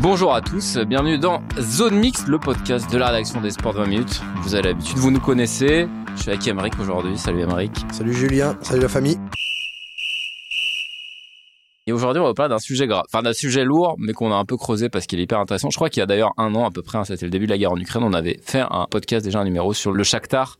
Bonjour à tous, bienvenue dans Zone Mix, le podcast de la rédaction des Sports de 20 minutes. Vous avez l'habitude, vous nous connaissez. Je suis avec Emeric aujourd'hui. Salut Emeric. Salut Julien, salut la famille. Et aujourd'hui, on va parler d'un sujet grave, enfin d'un sujet lourd, mais qu'on a un peu creusé parce qu'il est hyper intéressant. Je crois qu'il y a d'ailleurs un an à peu près, hein, c'était le début de la guerre en Ukraine, on avait fait un podcast déjà un numéro sur le Shakhtar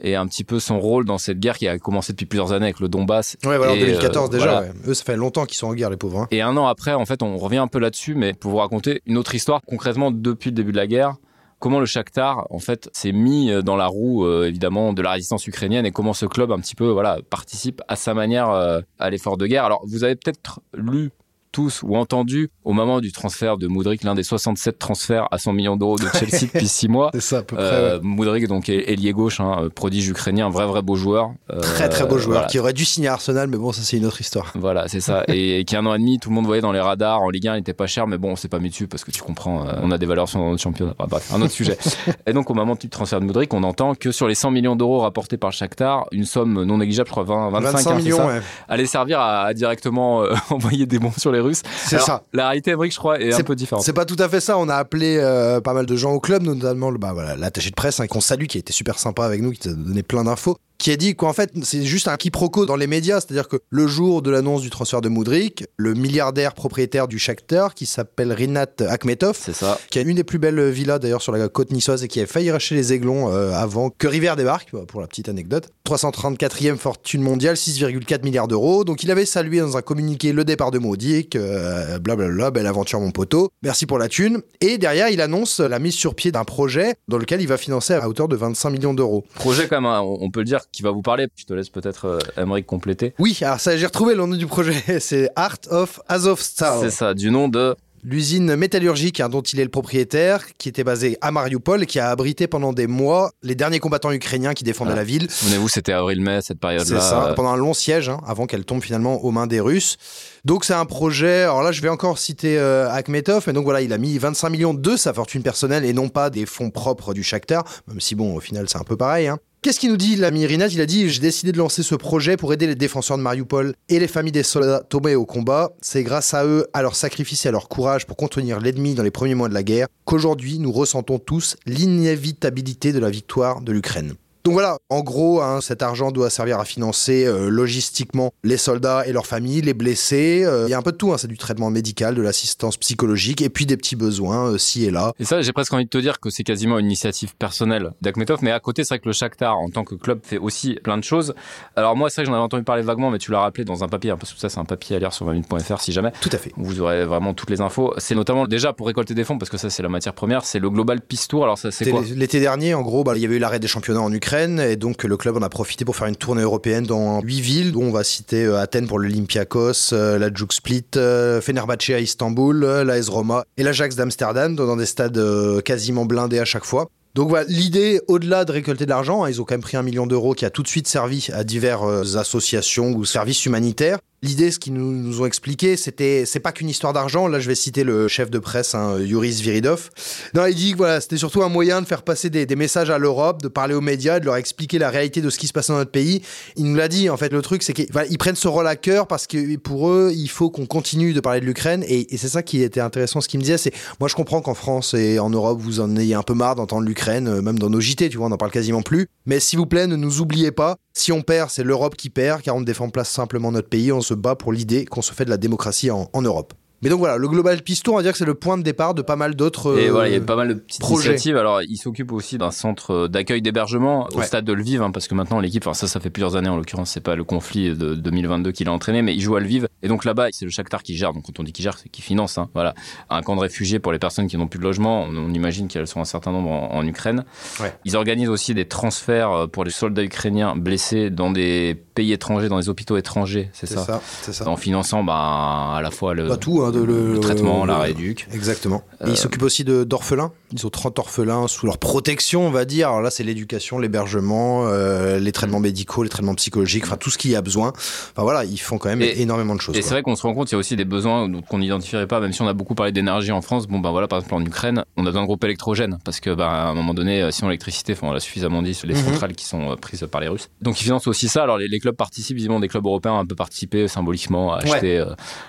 et un petit peu son rôle dans cette guerre qui a commencé depuis plusieurs années avec le Donbass. Ouais, voilà, en Et, 2014 euh, déjà. voilà. ouais. Eux, ça fait longtemps qu'ils sont en guerre, les pauvres. hein. Et un an après, en fait, on revient un peu là-dessus, mais pour vous raconter une autre histoire, concrètement depuis le début de la guerre, comment le Shakhtar, en fait, s'est mis euh, dans la roue, euh, évidemment, de la résistance ukrainienne et comment ce club, un petit peu, voilà, participe à sa manière euh, à l'effort de guerre. Alors, vous avez peut-être lu tous ou entendu au moment du transfert de Moudric, l'un des 67 transferts à 100 millions d'euros de Chelsea depuis 6 mois. C'est ça, à peu près. Euh, ouais. Moudric, donc, est ailier gauche, hein, prodige ukrainien, vrai, vrai beau joueur. Euh, Très très beau joueur voilà. qui aurait dû signer à Arsenal, mais bon, ça c'est une autre histoire. Voilà, c'est ça. Et qui a un an et demi, tout le monde voyait dans les radars. En Ligue 1, il était pas cher, mais bon, on s'est pas mis dessus parce que tu comprends, euh, on a des valeurs sur notre championnat. Enfin, bref, un autre sujet. Et donc, au moment du transfert de Modric, on entend que sur les 100 millions d'euros rapportés par le Shakhtar, une somme non négligeable, je crois 20, 25, 25 hein, millions, ça, ouais. allait servir à, à directement euh, envoyer des bons sur les Russes. C'est ça. La réalité, Emmerich, je crois, est un peu différente. C'est pas tout à fait ça. On a appelé euh, pas mal de gens au club, notamment le- bah, voilà, l'attaché de presse hein, qu'on salue, qui a été super sympa avec nous, qui nous a donné plein d'infos, qui a dit qu'en fait c'est juste un quiproquo dans les médias, c'est-à-dire que le jour de l'annonce du transfert de Moudric, le milliardaire propriétaire du Shakhtar, qui s'appelle Rinat Akhmetov, ça. qui a une des plus belles villas d'ailleurs sur la côte niçoise et qui a failli racheter les Aiglons euh, avant que River débarque, bah, pour la petite anecdote. 334e fortune mondiale, 6,4 milliards d'euros. Donc il avait salué dans un communiqué le départ de Maudic, euh, blablabla, belle aventure mon poteau, merci pour la thune. Et derrière il annonce la mise sur pied d'un projet dans lequel il va financer à hauteur de 25 millions d'euros. Projet, quand même, hein, on peut le dire, qui va vous parler. Je te laisse peut-être, euh, Emmerich, compléter. Oui, alors ça j'ai retrouvé le nom du projet, c'est Art of Azovstal. C'est ça, du nom de L'usine métallurgique hein, dont il est le propriétaire, qui était basée à Mariupol qui a abrité pendant des mois les derniers combattants ukrainiens qui défendaient Ah. la ville. Souvenez-vous, c'était avril-mai, cette période-là. C'est ça, Euh, pendant un long siège, hein, avant qu'elle tombe finalement aux mains des Russes. Donc c'est un projet, alors là je vais encore citer euh, Akhmetov, mais donc voilà, il a mis 25 millions de sa fortune personnelle et non pas des fonds propres du Shakhtar, même si bon, au final c'est un peu pareil. hein. Qu'est-ce qu'il nous dit l'ami Rinat Il a dit J'ai décidé de lancer ce projet pour aider les défenseurs de Mariupol et les familles des soldats tombés au combat. C'est grâce à eux, à leur sacrifice et à leur courage pour contenir l'ennemi dans les premiers mois de la guerre, qu'aujourd'hui nous ressentons tous l'inévitabilité de la victoire de l'Ukraine. Donc voilà, en gros, hein, cet argent doit servir à financer euh, logistiquement les soldats et leurs familles, les blessés. euh, Il y a un peu de tout, hein, c'est du traitement médical, de l'assistance psychologique et puis des petits besoins euh, ci et là. Et ça, j'ai presque envie de te dire que c'est quasiment une initiative personnelle d'Akhmetov, mais à côté, c'est vrai que le Shakhtar, en tant que club, fait aussi plein de choses. Alors moi, c'est vrai que j'en avais entendu parler vaguement, mais tu l'as rappelé dans un papier, un peu tout ça, c'est un papier à lire sur 20.fr si jamais. Tout à fait. Vous aurez vraiment toutes les infos. C'est notamment déjà pour récolter des fonds, parce que ça, c'est la matière première, c'est le Global Peace Tour. Alors ça, c'est quoi L'été dernier, en gros, bah, il y avait eu l'arrêt des championnats en Ukraine et donc le club en a profité pour faire une tournée européenne dans huit villes, dont on va citer euh, Athènes pour l'Olympiakos, euh, la Juke Split, euh, à Istanbul, euh, l'AS Roma et l'Ajax d'Amsterdam, dans des stades quasiment blindés à chaque fois. Donc voilà, l'idée, au-delà de récolter de l'argent, hein, ils ont quand même pris un million d'euros qui a tout de suite servi à diverses associations ou services humanitaires. L'idée, ce qu'ils nous, nous ont expliqué, c'était, c'est pas qu'une histoire d'argent. Là, je vais citer le chef de presse, hein, Yuris Viridov. Non, il dit que voilà, c'était surtout un moyen de faire passer des, des messages à l'Europe, de parler aux médias, de leur expliquer la réalité de ce qui se passe dans notre pays. Il nous l'a dit, en fait, le truc, c'est qu'ils prennent ce rôle à cœur parce que pour eux, il faut qu'on continue de parler de l'Ukraine. Et, et c'est ça qui était intéressant, ce qu'il me disait, c'est, moi, je comprends qu'en France et en Europe, vous en ayez un peu marre d'entendre l'Ukraine, euh, même dans nos JT, tu vois, on n'en parle quasiment plus. Mais s'il vous plaît, ne nous oubliez pas. Si on perd, c'est l'Europe qui perd, car on ne défend pas simplement notre pays, on se bat pour l'idée qu'on se fait de la démocratie en, en Europe. Mais donc voilà, le Global Tour, on va dire que c'est le point de départ de pas mal d'autres. Et euh, voilà, il y a pas mal de petites projets. initiatives. Alors, il s'occupe aussi d'un centre d'accueil d'hébergement au Ouais. stade de Lviv, hein, parce que maintenant l'équipe, enfin ça, ça fait plusieurs années en l'occurrence, c'est pas le conflit de 2022 qui l'a entraîné, mais il joue à Lviv. Et donc là-bas, c'est le Shakhtar qui gère. Donc quand on dit qui gère, c'est qui finance. Hein, voilà, un camp de réfugiés pour les personnes qui n'ont plus de logement. On, on imagine qu'elles sont un certain nombre en, en Ukraine. Ouais. Ils organisent aussi des transferts euh, pour les soldats ukrainiens blessés dans des pays étrangers, dans des hôpitaux étrangers, c'est ça, ça, c'est ça. En finançant bah, à la fois le, Pas tout, hein, de le, le traitement, la rééduque. Exactement. Et Euh, ils s'occupent aussi d'orphelins? Ils ont 30 orphelins sous leur protection, on va dire. Alors là, c'est l'éducation, l'hébergement, euh, les traitements médicaux, les traitements psychologiques, enfin tout ce qu'il y a besoin. Enfin voilà, ils font quand même Et- énormément de choses. Et c'est vrai qu'on se rend compte, il y a aussi des besoins qu'on n'identifierait pas, même si on a beaucoup parlé d'énergie en France. Bon, ben voilà, par exemple en Ukraine, on a besoin de groupes électrogènes, parce que bah, à un moment donné, euh, sinon l'électricité, enfin, on l'a suffisamment dit sur les Mhm. centrales qui sont euh, prises par les Russes. Donc ils financent aussi ça. Alors les, les clubs participent, visiblement des clubs européens ont un peu participé symboliquement à Ouais. acheter, euh,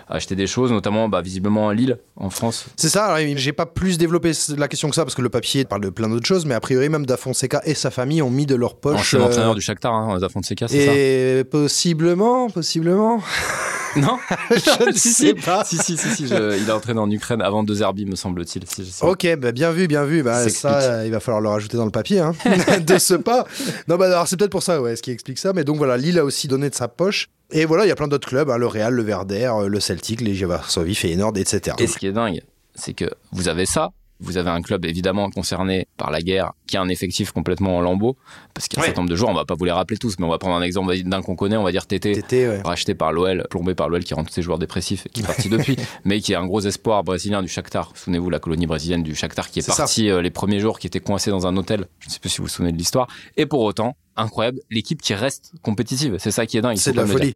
à acheter des choses, notamment bah, visiblement à Lille, en France. C'est ça, j'ai pas plus développé la question que ça parce que le papier parle de plein d'autres choses, mais a priori même Da Fonseca et sa famille ont mis de leur poche. Ancien euh, entraîneur du Shakhtar, hein, Zafon Fonseca, c'est ça et possiblement, possiblement. Non Je ne Si, sais si. pas. Si, si, si, si, je- il a entraîné en Ukraine avant deux Zerbi, me semble-t-il. Je. Ok, bah bien vu, bien vu. Bah, Ça euh, il va falloir le rajouter dans le papier, hein, de ce pas. Non, bah alors c'est peut-être pour ça, ouais, ce qui explique ça. Mais donc voilà, Lille a aussi donné de sa poche. Et voilà, il y a plein d'autres clubs, hein, le Real, le Verder, euh, le Celtic, les Varsovie, Feyenoord, etc. Et ce qui est dingue, c'est que vous avez ça, vous avez un club évidemment concerné par la guerre qui a un effectif complètement en lambeaux, parce qu'il y a un Ouais. certain nombre de joueurs, on va pas vous les rappeler tous, mais on va prendre un exemple d'un qu'on connaît, on va dire Tété. Tété, ouais. Racheté par l'OL, plombé par l'OL qui rend tous ses joueurs dépressifs et qui est parti depuis, mais qui est un gros espoir brésilien du Shakhtar. Souvenez-vous, la colonie brésilienne du Shakhtar qui est, C'est ça. parti euh, les premiers jours, qui était coincé dans un hôtel. Je ne sais plus si vous vous souvenez de l'histoire. Et pour autant, incroyable, l'équipe qui reste compétitive. C'est ça qui est dingue. C'est de la dire.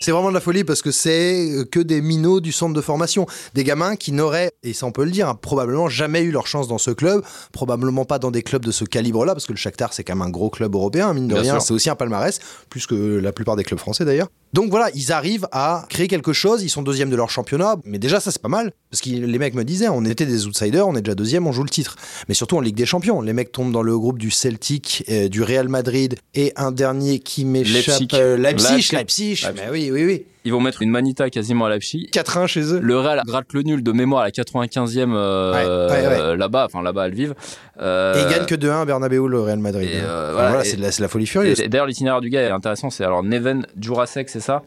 C'est vraiment de la folie parce que c'est euh, que des minots du centre de formation. Des gamins qui n'auraient, et ça on peut le dire, hein, probablement jamais eu leur chance dans ce club, probablement pas dans des clubs de ce calibre-là, parce que le Shakhtar c'est quand même un gros club européen, mine de Bien rien, c'est aussi un palmarès, plus que la plupart des clubs français d'ailleurs. Donc voilà, ils arrivent à créer quelque chose, ils sont deuxième de leur championnat, mais déjà ça c'est pas mal, parce que les mecs me disaient, on était des outsiders, on est déjà deuxième, on joue le titre. Mais surtout en Ligue des Champions, les mecs tombent dans le groupe du Celtic, euh, du Real Madrid, et un dernier qui m'échappe, Leipzig. euh, Leipzig, Leipzig. Leipzig, Leipzig. mais oui, oui, oui. Ils vont mettre une manita quasiment à Leipzig. 4-1 chez eux. Le Real gratte le nul de mémoire à la 95e euh, Ouais, ouais, ouais. là-bas, enfin là-bas à Lviv. Euh, Et ils gagnent que 2-1 à Bernabeu, le Real Madrid. et, euh, Enfin, voilà, voilà, et- c'est de, la- de la folie furieuse. Et- et D'ailleurs, l'itinéraire du gars est intéressant. C'est alors Neven Jurasek, c'est ça.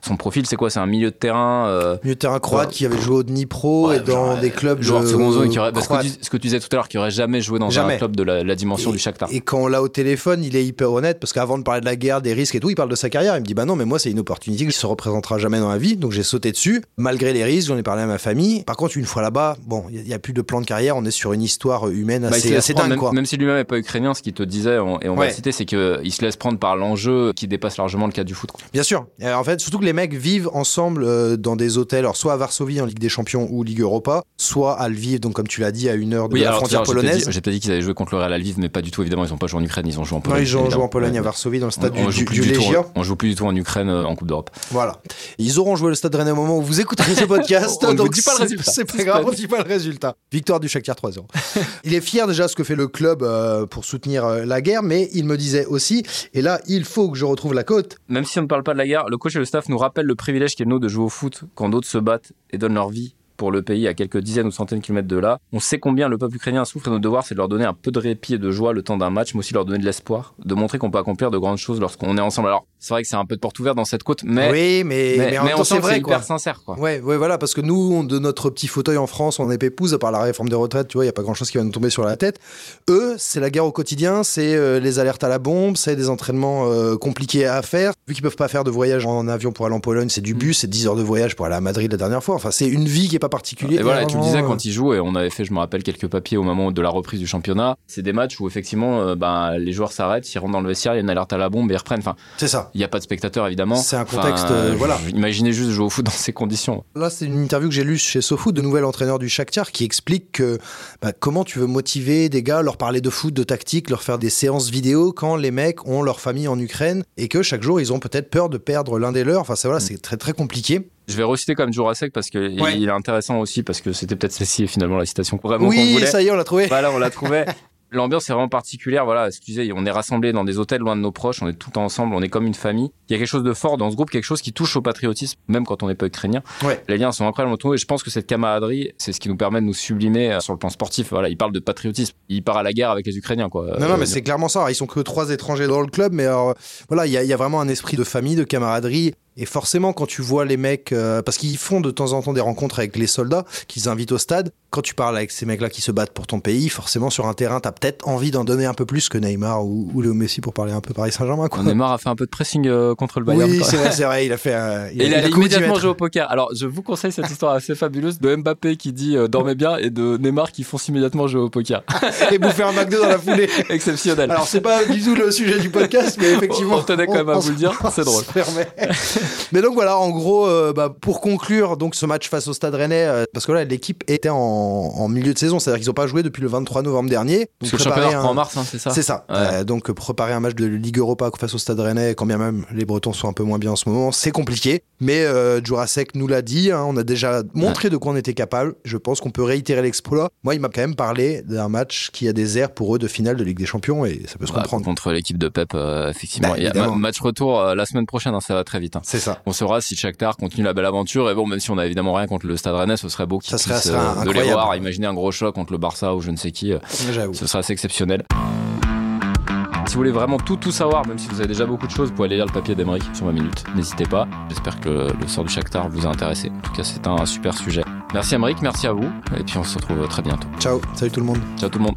Son profil, c'est quoi? C'est un milieu de terrain. euh, Milieu de terrain croate qui avait joué au Dnipro et dans genre, des clubs joueur de seconde zone qui aurait, parce que croates. tu- ce que tu disais tout à l'heure, qui aurait jamais joué dans Jamais. un club de la, la dimension du Shakhtar. Et quand on l'a au téléphone, il est hyper honnête parce qu'avant de parler de la guerre, des risques et tout, il parle de sa carrière. Il me dit Bah non, mais moi, c'est une opportunité que je se jamais dans la vie. Donc j'ai sauté dessus, malgré les risques. J'en ai parlé à ma famille. Par contre, une fois là-bas, bon, il n'y a, plus de plan de carrière. On est sur une histoire humaine Bah, assez, prendre, dingue, même, quoi. même si lui-même n'est pas ukrainien, ce qu'il te disait, on- et on va Ouais. le citer, c'est qu'il se laisse prendre par l'enjeu qui dépasse largement le cadre du foot. quoi. Bien sûr. Et en fait, surtout que les mecs vivent ensemble euh, dans des hôtels, alors soit à Varsovie en Ligue des Champions ou Ligue Europa, soit à Lviv, donc comme tu l'as dit, à une heure de la alors, frontière tiens, j'ai polonaise. dit- J'ai peut-être dit qu'ils avaient joué contre le Real à Lviv, mais pas du tout, évidemment, ils n'ont pas joué en Ukraine, ils ont joué en Non, Pologne. ils ont joué en Pologne Ouais. à Varsovie dans le stade on, on du, joue du, plus du du tout, Legia. en- on joue plus du tout en Ukraine euh, en Coupe d'Europe. Voilà. Ils auront joué le stade Rennais au moment où vous écouterez ce podcast. On donc dit pas le résultat. C'est pas grave, on dit pas le résultat. Victoire du Shakhtar 3-0. il est fier déjà de ce que fait le club euh, pour soutenir euh, la guerre, mais il me disait aussi, et là, il faut que je retrouve la côte. Même si on ne parle pas de la guerre, le coach et le staff nous rappellent le privilège qu'il est nous de jouer au foot quand d'autres se battent et donnent leur vie pour le pays à quelques dizaines ou centaines de kilomètres de là. On sait combien le peuple ukrainien souffre et notre devoir c'est de leur donner un peu de répit et de joie le temps d'un match, mais aussi leur donner de l'espoir, de montrer qu'on peut accomplir de grandes choses lorsqu'on est ensemble. Alors, c'est vrai que c'est un peu de porte ouverte dans cette côte, mais, oui, mais, mais, en on temps, sent c'est vrai, hyper sincère, quoi. Ouais, ouais, voilà, parce que nous, on- de notre petit fauteuil en France, on est pépouze, à part la réforme des retraites, tu vois, il n'y a pas grand chose qui va nous tomber sur la tête. Eux, c'est la guerre au quotidien, c'est euh, les alertes à la bombe, c'est des entraînements euh, compliqués à faire. Vu qu'ils peuvent pas faire de voyage en avion pour aller en Pologne, c'est du Mm. bus, c'est 10 heures de voyage pour aller à Madrid la dernière fois. Enfin, c'est une vie qui est pas particulière. Et voilà, et tu le disais quand ils jouent, et on avait fait, je me rappelle, quelques papiers au moment de la reprise du championnat. C'est des matchs où effectivement, euh, ben, les joueurs s'arrêtent, ils rentrent dans le vestiaire, il y a une alerte à la bombe et ils reprennent. Enfin, C'est ça. il n'y a pas de spectateurs évidemment. C'est un contexte, euh, voilà. Imaginez juste jouer au foot dans ces conditions. Là, c'est une interview que j'ai lue chez SoFoot, de nouvel entraîneur du Shakhtar, qui explique que bah, comment tu veux motiver des gars, leur parler de foot, de tactique, leur faire des séances vidéo quand les mecs ont leur famille en Ukraine et que chaque jour ils ont peut-être peur de perdre l'un des leurs. Enfin, ça, voilà, c'est très très compliqué. Je vais reciter quand même Jurasek parce que il- Ouais. il est intéressant aussi parce que c'était peut-être celle-ci finalement la citation vraiment qu'on oui, voulait. ça y est, on l'a trouvé. Voilà, on l'a trouvé. L'ambiance est vraiment particulière. Voilà, excusez, on est rassemblés dans des hôtels loin de nos proches, on est tout ensemble, on est comme une famille. Il y a quelque chose de fort dans ce groupe, quelque chose qui touche au patriotisme, même quand on n'est pas ukrainien. Ouais. Les liens sont incroyables et je pense que cette camaraderie, c'est ce qui nous permet de nous sublimer euh, sur le plan sportif. Voilà, il parle de patriotisme. Il part à la guerre avec les Ukrainiens, quoi. Non, non, Euh, mais c'est clairement ça. Ils sont que trois étrangers dans le club, mais alors, voilà, il y, y a vraiment un esprit de famille, de camaraderie. Et forcément, quand tu vois les mecs, euh, parce qu'ils font de temps en temps des rencontres avec les soldats qu'ils invitent au stade, quand tu parles avec ces mecs-là qui se battent pour ton pays, forcément sur un terrain, t'as peut-être envie d'en donner un peu plus que Neymar ou, ou Léo Messi pour parler un peu Paris Saint-Germain. Neymar a fait un peu de pressing euh, contre le Bayern. Oui, c'est vrai, c'est vrai, il a fait. un- Et il, a allait commis immédiatement jouer au poker. Alors, je vous conseille cette histoire assez fabuleuse de Mbappé qui dit euh, dormez bien et de Neymar qui fonce immédiatement jouer au poker. et bouffer un McDo dans la foulée. Exceptionnel. Alors c'est pas du tout le sujet du podcast, mais effectivement, On tenait quand même à on vous le dire, c'est drôle. mais donc voilà, en gros, euh, bah, pour conclure donc ce match face au Stade Rennais, euh, parce que là l'équipe était en, en milieu de saison, c'est-à-dire qu'ils n'ont pas joué depuis le 23 novembre dernier. Parce Donc que le championnat un- en mars, hein, c'est ça C'est ça. Ouais. Euh, donc préparer un match de Ligue Europa face au Stade Rennais, quand bien même les Bretons sont un peu moins bien en ce moment, c'est compliqué. Mais Jurasek nous l'a dit, hein, on a déjà montré de quoi on était capable. Je pense qu'on peut réitérer l'exploit. Moi, il m'a quand même parlé d'un match qui a des airs pour eux de finale de Ligue des Champions et ça peut se Bah, comprendre. contre l'équipe de Pep, effectivement. Bah, Il y a match retour la semaine prochaine, hein, ça va très vite. hein. C'est ça. On saura si Shakhtar continue la belle aventure. Et bon, même si on a évidemment rien contre le Stade Rennais, ce serait beau qu'ils puissent euh, de les voir. Imaginez un gros choc contre le Barça ou je ne sais qui. euh. Ce serait assez exceptionnel. Si vous voulez vraiment tout tout savoir, même si vous avez déjà beaucoup de choses, vous pouvez aller lire le papier d'Emeric sur ma minute. N'hésitez pas. J'espère que le, le sort du Shakhtar vous a intéressé. En tout cas, c'est un super sujet. Merci Emeric, merci à vous. Et puis on se retrouve très bientôt. Ciao. Salut tout le monde. Ciao tout le monde.